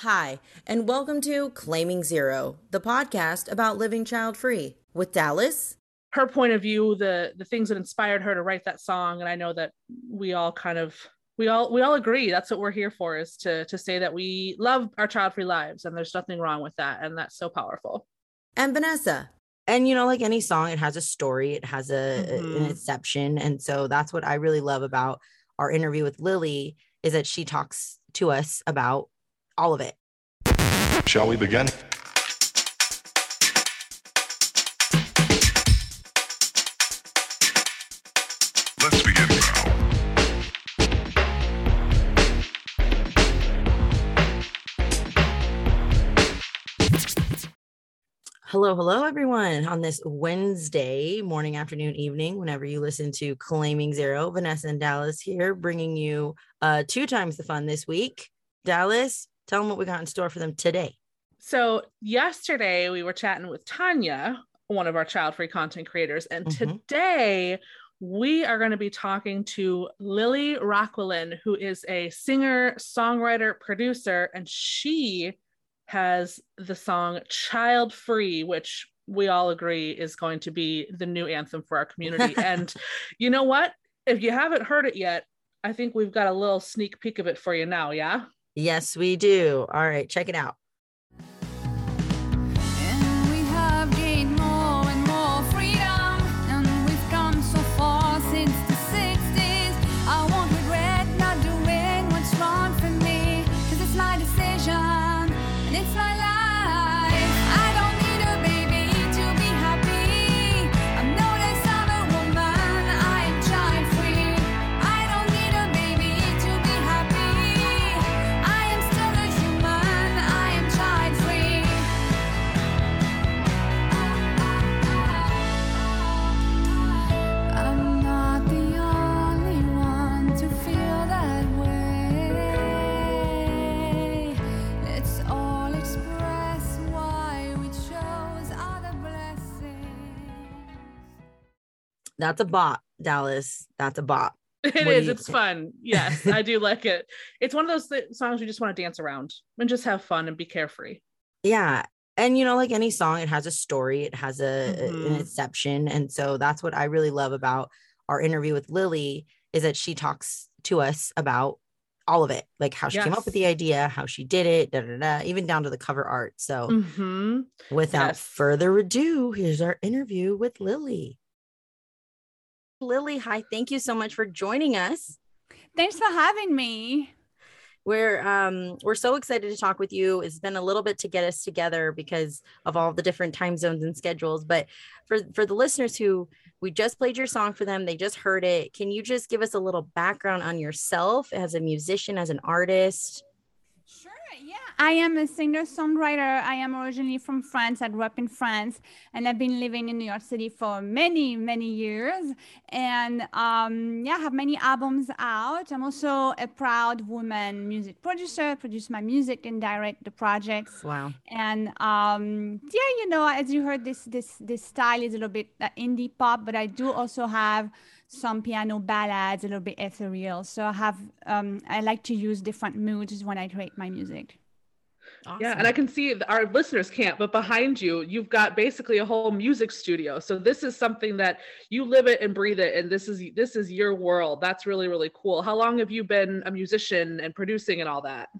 Hi, and welcome to Claiming Zero, the podcast about living child free with Dallas. Her point of view, the the things that inspired her to write that song, and I know that we all kind of we all we all agree that's what we're here for is to to say that we love our child free lives and there's nothing wrong with that and that's so powerful. And Vanessa. And you know, like any song, it has a story, it has a Mhm. an inception, and so that's what I really love about our interview with Lily is that she talks to us about all of it. Shall we begin? Let's begin now. Hello, hello, everyone. On this Wednesday morning, afternoon, evening, whenever you listen to Claiming Zero, Vanessa and Dallas here, bringing you uh, two times the fun this week. Dallas, tell them what we got in store for them today. So yesterday we were chatting with Tanya, one of our child free content creators, and Mhm. today we are going to be talking to Lily Roquelin, who is a singer, songwriter, producer, and she has the song Child Free, which we all agree is going to be the new anthem for our community. and you know what? If you haven't heard it yet, I think we've got a little sneak peek of it for you now. Yeah. Yes, we do. All right, check it out. That's a bop, Dallas. That's a bop. It What is. It's think? fun. Yes, I do like it. It's one of those th- songs you just want to dance around and just have fun and be carefree. Yeah. And you know, like any song, it has a story, it has a Mhm. an inception. And so that's what I really love about our interview with Lily is that she talks to us about all of it, like how she came up with the idea, how she did it, da, da, da, even down to the cover art. So hmm without Yes. further ado, here's our interview with Lily. Lily, hi. Thank you so much for joining us. Thanks for having me. We're um we're so excited to talk with you. It's been a little bit to get us together because of all the different time zones and schedules. But for for the listeners who we just played your song for them, they just heard it. Can you just give us a little background on yourself as a musician, as an artist? Sure, yeah. I am a singer songwriter. I am originally from France. I grew up in France and I've been living in New York City for many, many years. And um, yeah, I have many albums out. I'm also a proud woman music producer, produce my music and direct the projects. Wow. and um yeah you know as you heard this this this style is a little bit uh, indie pop but i do also have some piano ballads a little bit ethereal so i have um i like to use different moods when i create my music Yeah, and I can see our listeners can't, but behind you, you've got basically a whole music studio. So this is something that you live it and breathe it, and this is this is your world. That's really really cool. How long have you been a musician and producing and all that?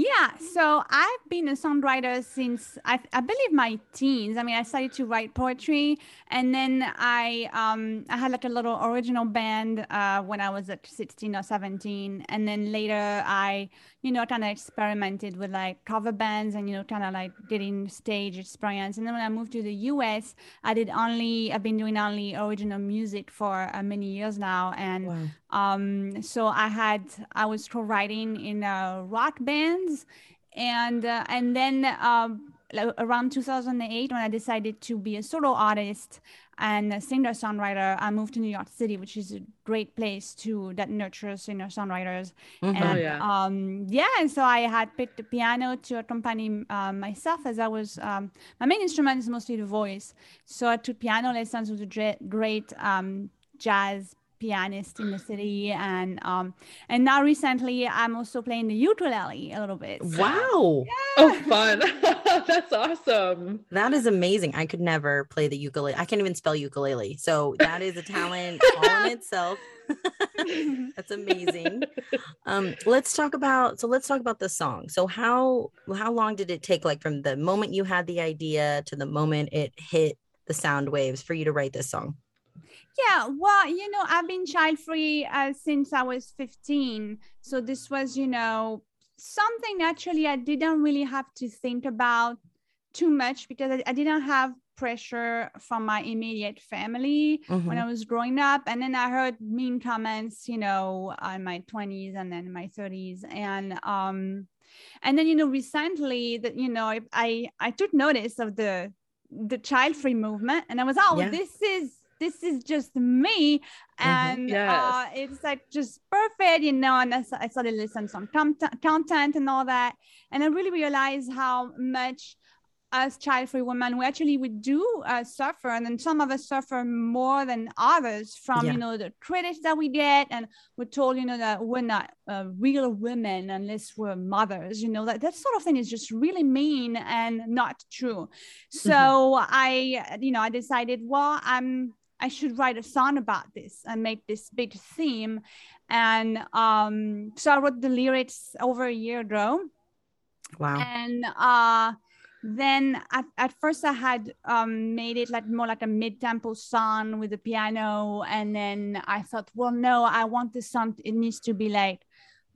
Yeah, so I've been a songwriter since I, I believe my teens. I mean, I started to write poetry, and then I um I had like a little original band uh, when I was like 16 or 17, and then later I you know kind of experimented with like cover bands and you know kind of like getting stage experience. And then when I moved to the U.S., I did only I've been doing only original music for uh, many years now, and Wow. um, so I had I was co-writing in uh, rock bands, and uh, and then um, like around 2008 when I decided to be a solo artist and a singer songwriter, I moved to New York City, which is a great place to that nurtures singer songwriters. Mhm. And yeah. um, yeah, and so I had picked the piano to accompany um, myself as I was. Um, my main instrument is mostly the voice, so I took piano lessons with a great um, jazz pianist in the city, and um, and now recently I'm also playing the ukulele a little bit. so- Wow. Oh, fun. That's awesome. That is amazing. I could never play the ukulele. I can't even spell ukulele. So that is a talent all in itself. That's amazing. Um, let's talk about so let's talk about the song. So how how long did it take like from the moment you had the idea to the moment it hit the sound waves for you to write this song? Yeah, well, you know, I've been child free uh, since I was 15. So this was, you know, something actually I didn't really have to think about too much because I, I didn't have pressure from my immediate family when Mhm. I was growing up. And then I heard mean comments, you know, in my 20s and then my 30s. And, um, and then, you know, recently that, you know, I, I, I took notice of the, the child free movement and I was, oh, Yeah. this is, this is just me. And Yes. uh, it's like just perfect, you know, and i started listening to some content, content and all that. And I really realized how much as child-free women, we actually we do uh, suffer, and then some of us suffer more than others from Yeah. you know the critics that we get, and we're told you know that we're not uh, real women unless we're mothers. You know that that sort of thing is just really mean and not true. So I, you know, I decided, well, I'm I should write a song about this and make this big theme, and um, so I wrote the lyrics over a year ago. Wow. and uh then at, at first i had um made it like more like a mid-tempo song with the piano. And then i thought well no i want this song it needs to be like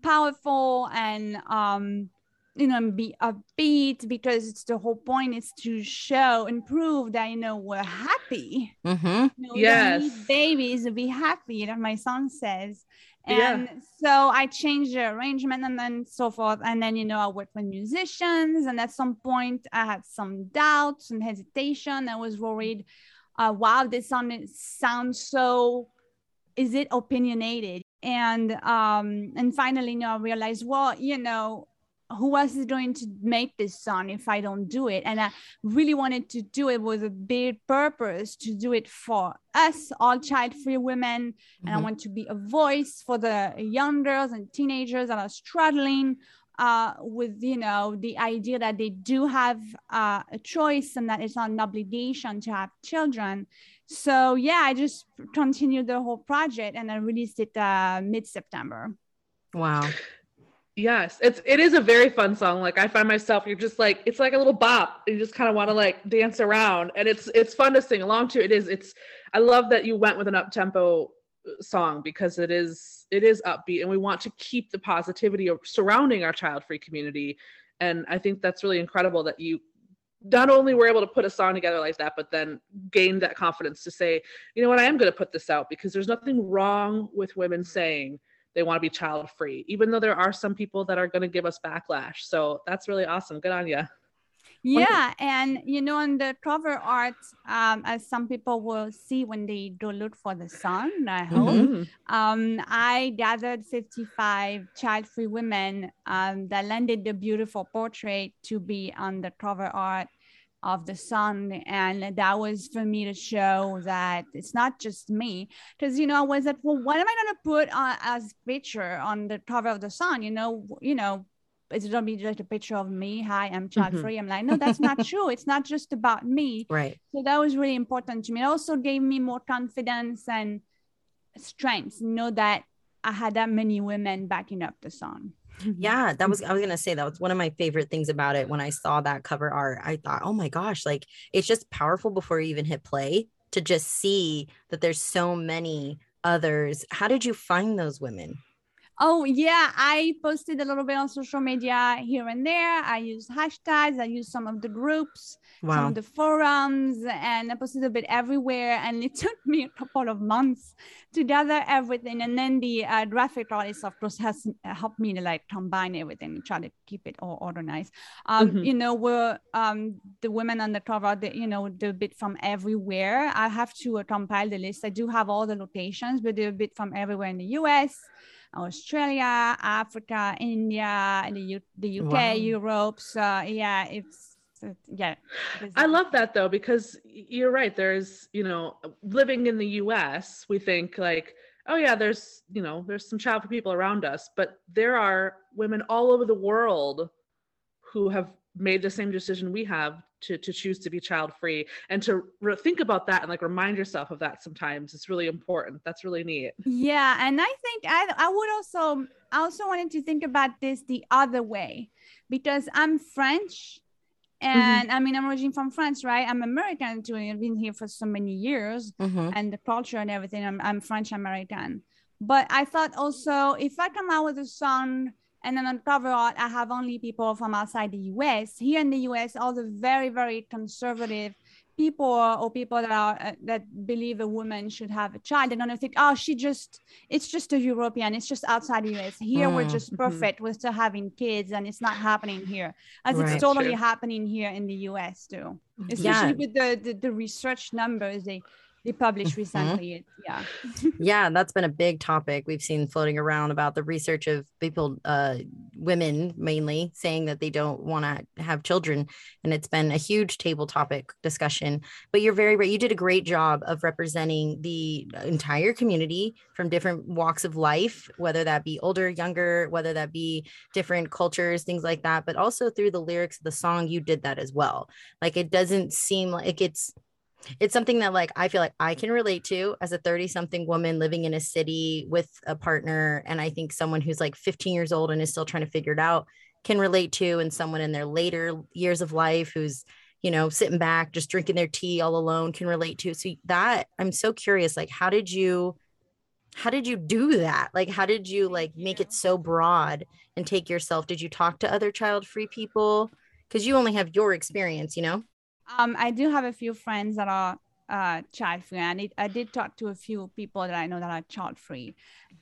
powerful and um you know and be upbeat because it's the whole point is to show and prove that you know we're happy Mm-hmm. you know, Yes. babies to be happy that my son says Yeah. and so i changed the arrangement and then so forth and then you know i worked with musicians and at some point i had some doubts and hesitation i was worried uh, wow this song is- sounds so is it opinionated and um and finally you know i realized well you know who else is going to make this song if I don't do it? And I really wanted to do it with a big purpose to do it for us, all child free women. And I Mhm. want to be a voice for the young girls and teenagers that are struggling uh, with, you know, the idea that they do have uh, a choice and that it's not an obligation to have children. So, yeah, I just continued the whole project and I released it uh, mid September. Wow. Yes, it's it is a very fun song. Like I find myself, you're just like it's like a little bop. You just kind of want to like dance around, and it's it's fun to sing along to. It is. It's. I love that you went with an up tempo uh, song because it is it is upbeat, and we want to keep the positivity surrounding our child free community. And I think that's really incredible that you not only were able to put a song together like that, but then gained that confidence to say, you know what, I am going to put this out because there's nothing wrong with women saying they want to be child free, even though there are some people that are going to give us backlash. So that's really awesome. Good on you. Yeah, and you know, on the cover art, um, as some people will see when they go look for the song, I hope. Mhm. Um, I gathered 55 child-free women um, that landed the beautiful portrait to be on the cover art of the sun, and that was for me to show that it's not just me. Because you know, I was like, well, what am I gonna put on as picture on the cover of the sun? You know, you know, it's gonna be just a picture of me. Hi, I'm mm-hmm. child free. I'm like, no, that's not true. It's not just about me. Right. So that was really important to me. It also gave me more confidence and strength. Know that I had that many women backing up the song. Mm-hmm. Yeah, that mm-hmm. was I was gonna say that was one of my favorite things about it. When I saw that cover art, I thought, oh my gosh, like it's just powerful before you even hit play to just see that there's so many others. How did you find those women? Oh yeah, I posted a little bit on social media here and there. I used hashtags. I used some of the groups, some of the forums, and I posted a bit everywhere. And it took me a couple of months to gather everything. And then the uh, graphic artist, of course, has helped me to like combine everything and try to keep it all organized. Um, Mhm. You know, we're um, the women on the cover, the, you know, they're bit from everywhere. I have to uh, compile the list. I do have all the locations, but they're a bit from everywhere in the US. Australia, Africa, India, and the, U- the UK, Wow. Europe. So yeah, it's yeah. I love that though, because you're right. There's, you know, living in the US, we think like oh yeah there's you know there's some child free people around us but there are women all over the world who have made the same decision we have to to choose to be child free and to re- think about that and like remind yourself of that sometimes it's really important that's really neat Yeah, and I think I I would also I also wanted to think about this the other way because I'm French and I mean I'm originally from France, right? I'm American too. I've been here for so many years Mhm. and the culture and everything. I'm, I'm French American. But I thought also if I come out with a song and then on cover art, I have only people from outside the US. Here in the US, all the very, very conservative people or people that are uh, that believe a woman should have a child, they're gonna think, oh, she just it's just a European, it's just outside the US. Here we're Mm, just mhm. perfect. We're still having kids and it's not happening here. As Right. it's totally True. happening here in the US too especially Yeah. with the, the the research numbers they they published recently it, yeah. Yeah that's been a big topic we've seen floating around about the research of people uh women mainly saying that they don't want to have children and it's been a huge table topic discussion. But you're very right you did a great job of representing the entire community from different walks of life whether that be older younger whether that be different cultures things like that but also through the lyrics of the song you did that as well. Like it doesn't seem like it's it's something that like I feel like I can relate to as a 30 something woman living in a city with a partner and I think someone who's like 15 years old and is still trying to figure it out can relate to and someone in their later years of life who's you know sitting back just drinking their tea all alone can relate to. So that I'm so curious like how did you how did you do that? Like how did you like make it so broad and take yourself? Did you talk to other child free people? Because you only have your experience you know um i do have a few friends that are uh child free and it, i did talk to a few people that i know that are child free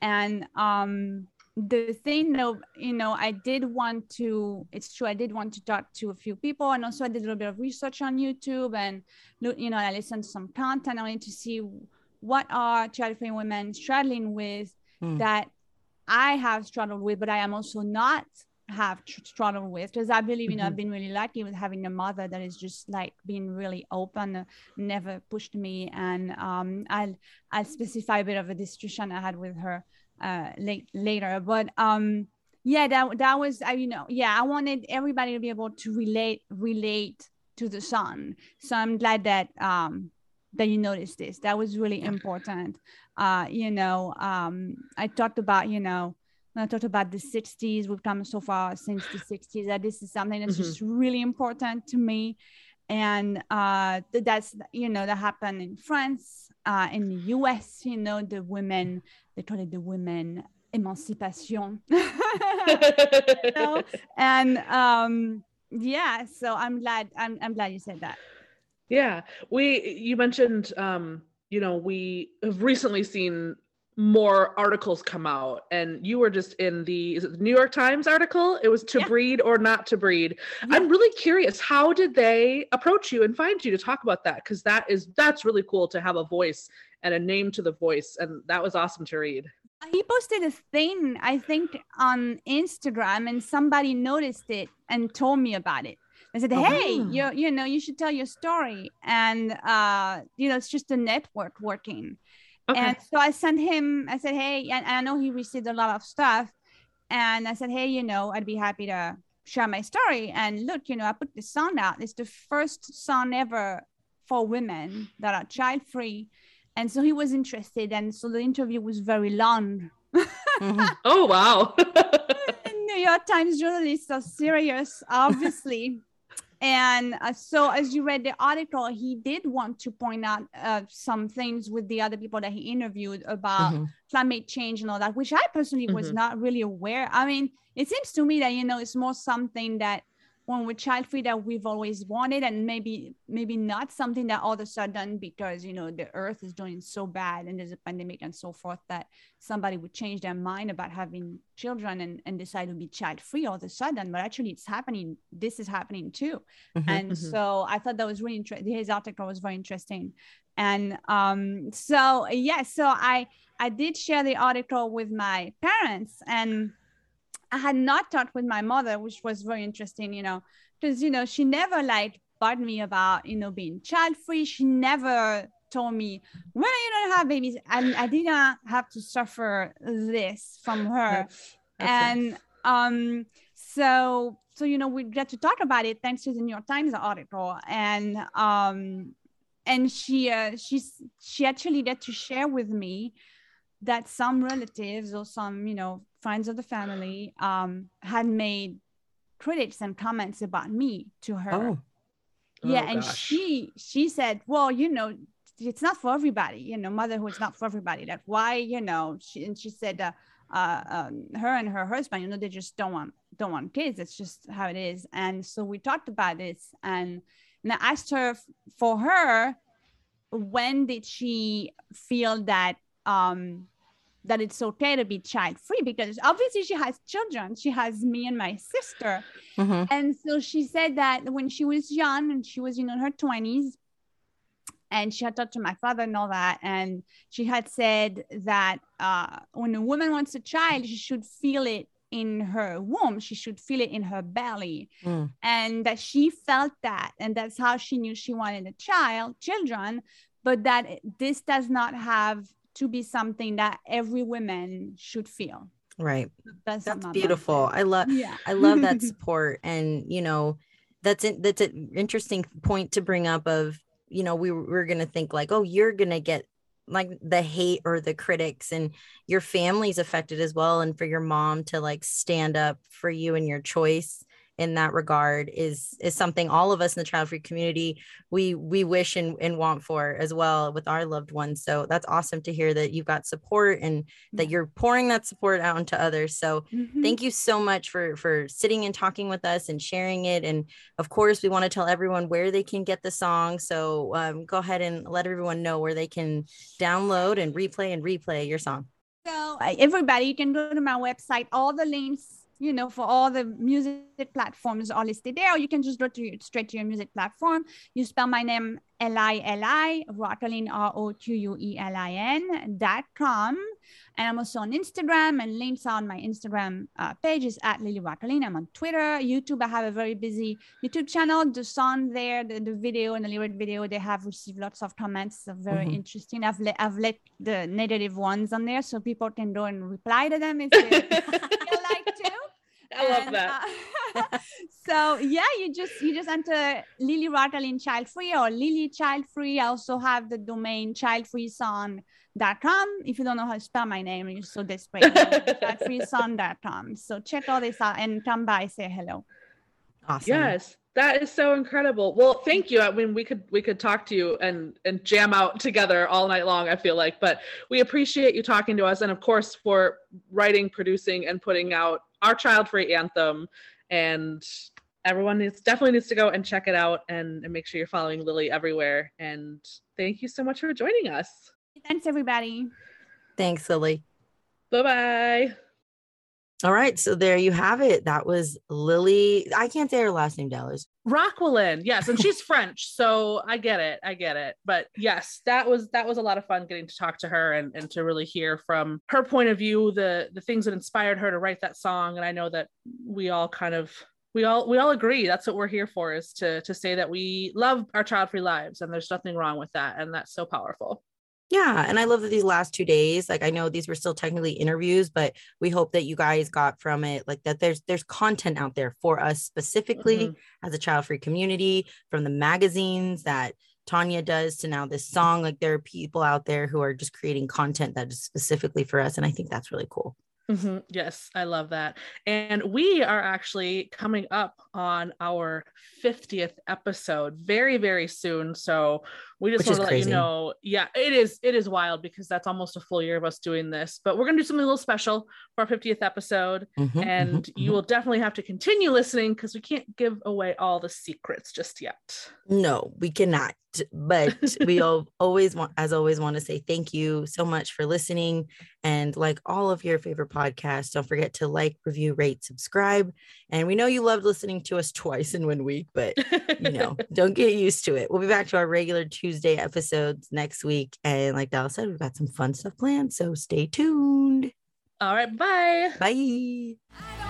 and um the thing though you know i did want to it's true i did want to talk to a few people and also i did a little bit of research on youtube and you know i listened to some content i wanted to see what are child free women struggling with Hmm. that i have struggled with but i am also not have tr- struggled with because i believe you know i've been really lucky with having a mother that is just like being really open uh, never pushed me. And um i'll i'll specify a bit of a discussion i had with her uh late later. But um yeah that that was I you know yeah i wanted everybody to be able to relate relate to the son. so i'm glad that um that you noticed this. That was really important. Uh you know um i talked about you know I talked about the 60s, we've come so far since the 60s that this is something that's Mhm. just really important to me. And uh, that's, you know, that happened in France, uh, in the US, you know, the women, they call it the women emancipation. you know? And um, yeah, so I'm glad, I'm, I'm glad you said that. Yeah, we you mentioned um, you know, we have recently seen more articles come out and you were just in the is it the New York Times article? It was to Yeah. breed or not to breed. Yeah. I'm really curious how did they approach you and find you to talk about that cuz that is that's really cool to have a voice and a name to the voice and that was awesome to read. he posted a thing i think on instagram and somebody noticed it and told me about it i said Oh, hey wow. you you know you should tell your story and uh you know it's just a network working Okay. and so i sent him i said hey and i know he received a lot of stuff and i said hey you know i'd be happy to share my story and look you know i put this song out it's the first song ever for women that are child free and so he was interested and so the interview was very long Mhm. oh wow. New York Times journalists are serious, obviously. And uh, so, as you read the article, he did want to point out uh, some things with the other people that he interviewed about Mhm. climate change and all that, which I personally was Mhm. not really aware. I mean, it seems to me that you know it's more something that when we're child free that we've always wanted, and maybe maybe not something that all of a sudden because you know the earth is doing so bad and there's a pandemic and so forth that somebody would change their mind about having children and, and decide to be child free all of a sudden. But actually, it's happening. This is happening too Mhm. and Mhm. so i thought that was really interesting his article was very interesting and um so yeah so i i did share the article with my parents and i had not talked with my mother which was very interesting you know because you know she never like bugged me about you know being child free she never told me, when are you gonna have babies? And I didn't have to suffer this from her. That's- that's and nice. um, so so you know we get to talk about it thanks to the New York Times article, and um, and she uh, she's she actually get to share with me that some relatives or some you know friends of the family um had made critics and comments about me to her. Oh, yeah Oh, and gosh. she she said well you know it's not for everybody you know motherhood's not for everybody. Like why you know? She and she said uh, uh um, her and her husband you know they just don't want don't want kids. It's just how it is. And so we talked about this and and i asked her for her when did she feel that um that it's okay to be child free because obviously she has children she has me and my sister mhm. and so she said that when she was young and she was you know in her 20s and she had talked to my father and all that and she had said that uh, when a woman wants a child she should feel it in her womb she should feel it in her belly Mm. and that she felt that and that's how she knew she wanted a child children but that this does not have to be something that every woman should feel right. that's, That's beautiful. said. I love yeah I love that support and you know that's it that's an interesting point to bring up of you know we we we're gonna think like oh you're gonna get like the hate or the critics and your family's affected as well and for your mom to like stand up for you and your choice in that regard is is something all of us in the child free community we we wish and, and want for as well with our loved ones. So that's awesome to hear that you've got support and that you're pouring that support out into others. So Mhm. thank you so much for for sitting and talking with us and sharing it. And of course we want to tell everyone where they can get the song. So um, go ahead and let everyone know where they can download and replay and replay your song. So uh, everybody, you can go to my website. All the links, you know, for all the music platforms are listed there. Or you can just go to straight to your music platform. You spell my name L I L I Roquelin R O Q U E L I N dot com. And I'm also on Instagram, and links are on my Instagram uh, page is at Lily Roquelin. I'm on Twitter, YouTube. I have a very busy YouTube channel. The song there, the, the video and the lyric video, they have received lots of comments. They're very Mhm. interesting. I've let I've let the negative ones on there so people can go and reply to them if they feel like to. I love And, that. uh, so yeah, you just you just enter Lily Roquelin Child Free or Lily Child Free. I also have the domain childfreesong.com. If you don't know how to spell my name, you're so desperate. childfreesong.com. So check all this out and come by, say hello. awesome Yes, that is so incredible. Well, thank you. I mean, we could we could talk to you and and jam out together all night long. I feel like, but we appreciate you talking to us, and of course for writing, producing, and putting out our child-free anthem. And everyone needs definitely needs to go and check it out and, and make sure you're following Lily everywhere. And thank you so much for joining us. Thanks, everybody. thanks lily Bye bye. All right so there you have it that was lily i can't say her last name dallas Roquelin, yes, and she's French, so I get it, I get it. But yes, that was that was a lot of fun getting to talk to her and and to really hear from her point of view the the things that inspired her to write that song. And I know that we all kind of we all we all agree that's what we're here for is to to say that we love our child free lives and there's nothing wrong with that, and that's so powerful. Yeah, and I love that these last two days, like I know these were still technically interviews, but we hope that you guys got from it like that there's there's content out there for us specifically Mhm. as a child-free community from the magazines that Tanya does to now this song like there are people out there who are just creating content that is specifically for us and I think that's really cool. Mhm. Yes, I love that. And we are actually coming up on our 50th episode very, very soon. So we just Which want to let crazy. you know. Yeah, it is. It is wild because that's almost a full year of us doing this. But we're going to do something a little special for our 50th episode. Mhm, And mhm, you mhm. will definitely have to continue listening because we can't give away all the secrets just yet. No, we cannot. But we all always want, as always, want to say thank you so much for listening. And like all of your favorite podcasts, don't forget to like, review, rate, subscribe. And we know you loved listening to us twice in one week, but you know, don't get used to it. We'll be back to our regular Tuesday episodes next week. And like Dallas said, we've got some fun stuff planned. So stay tuned. all right. Bye. Bye.